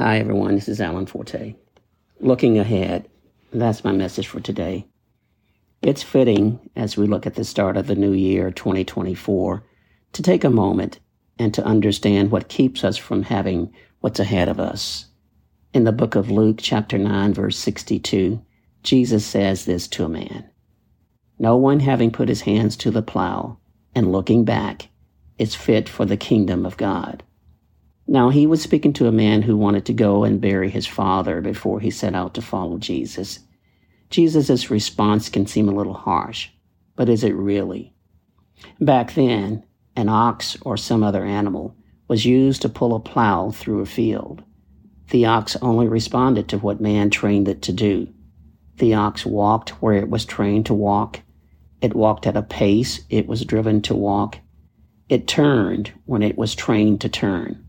Hi, everyone. This is Alan Forte. Looking ahead, that's my message for today. It's fitting as we look at the start of the new year, 2024, to take a moment and to understand what keeps us from having what's ahead of us. In the book of Luke, chapter 9, verse 62, Jesus says this to a man No one having put his hands to the plow and looking back is fit for the kingdom of God. Now, he was speaking to a man who wanted to go and bury his father before he set out to follow Jesus. Jesus' response can seem a little harsh, but is it really? Back then, an ox or some other animal was used to pull a plow through a field. The ox only responded to what man trained it to do. The ox walked where it was trained to walk. It walked at a pace it was driven to walk. It turned when it was trained to turn.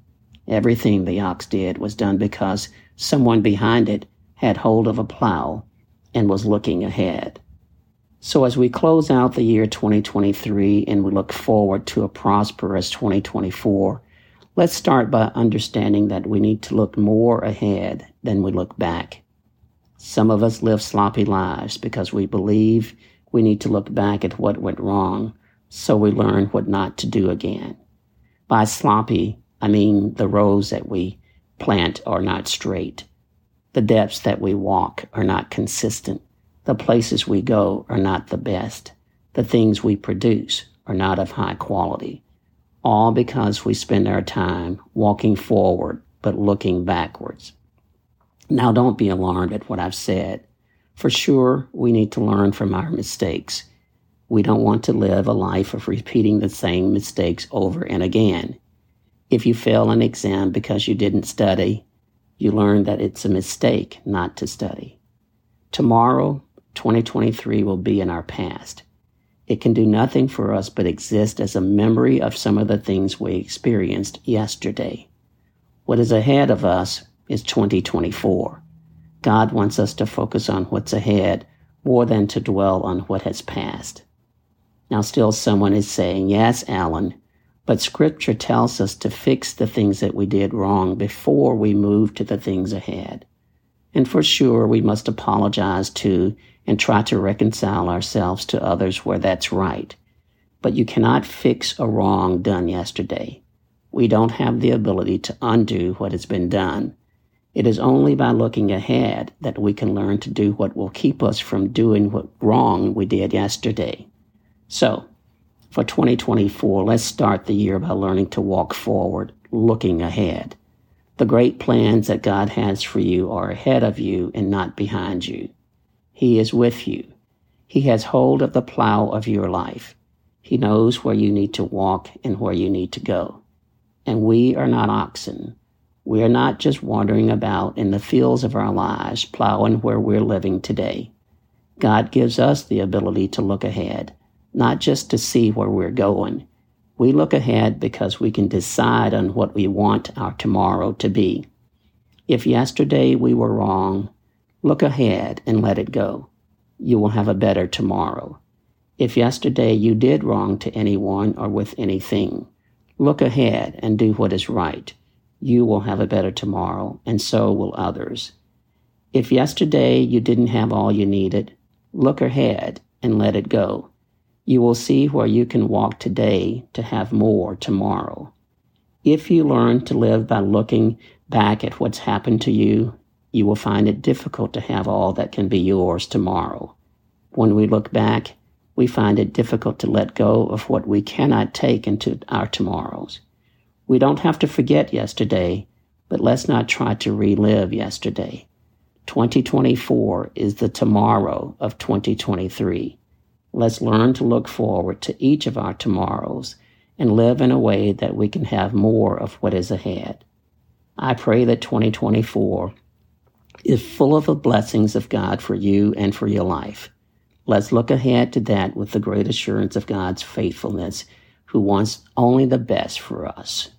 Everything the ox did was done because someone behind it had hold of a plow and was looking ahead. So as we close out the year 2023 and we look forward to a prosperous 2024, Let's start by understanding that we need to look more ahead than we look back. Some of us live sloppy lives because we believe we need to look back at what went wrong so we learn what not to do again. By sloppy, I mean the roads that we plant are not straight. The depths that we walk are not consistent. The places we go are not the best. The things we produce are not of high quality all because we spend our time walking forward but looking backwards. Now, don't be alarmed at what I've said. For sure, we need to learn from our mistakes. We don't want to live a life of repeating the same mistakes over and again. If you fail an exam because you didn't study, you learn that it's a mistake not to study. Tomorrow, 2023 will be in our past. It can do nothing for us but exist as a memory of some of the things we experienced yesterday. What is ahead of us is 2024. God wants us to focus on what's ahead more than to dwell on what has passed. Now, still someone is saying, Yes, Alan, but Scripture tells us to fix the things that we did wrong before we move to the things ahead. And for sure, we must apologize to and try to reconcile ourselves to others where that's right. But you cannot fix a wrong done yesterday. We don't have the ability to undo what has been done. It is only by looking ahead that we can learn to do what will keep us from doing what wrong we did yesterday. So, for 2024, let's start the year by learning to walk forward, looking ahead. The great plans that God has for you are ahead of you and not behind you. He is with you. He has hold of the plow of your life. He knows where you need to walk and where you need to go. And we are not oxen. We are not just wandering about in the fields of our lives, plowing where we're living today. God gives us the ability to look ahead, not just to see where we're going, we look ahead because we can decide on what we want our tomorrow to be. If yesterday we were wrong, look ahead and let it go. You will have a better tomorrow. If yesterday you did wrong to anyone or with anything, look ahead and do what is right. You will have a better tomorrow, and so will others. If yesterday you didn't have all you needed, look ahead and let it go. You will see where you can walk today to have more tomorrow. If you learn to live by looking back at what's happened to you, you will find it difficult to have all that can be yours tomorrow. When we look back, we find it difficult to let go of what we cannot take into our tomorrows. We don't have to forget yesterday, but let's not try to relive yesterday. 2024 is the tomorrow of 2023. Let's learn to look forward to each of our tomorrows and live in a way that we can have more of what is ahead. I pray that 2024 is full of the blessings of God for you and for your life. Let's look ahead to that with the great assurance of God's faithfulness, who wants only the best for us.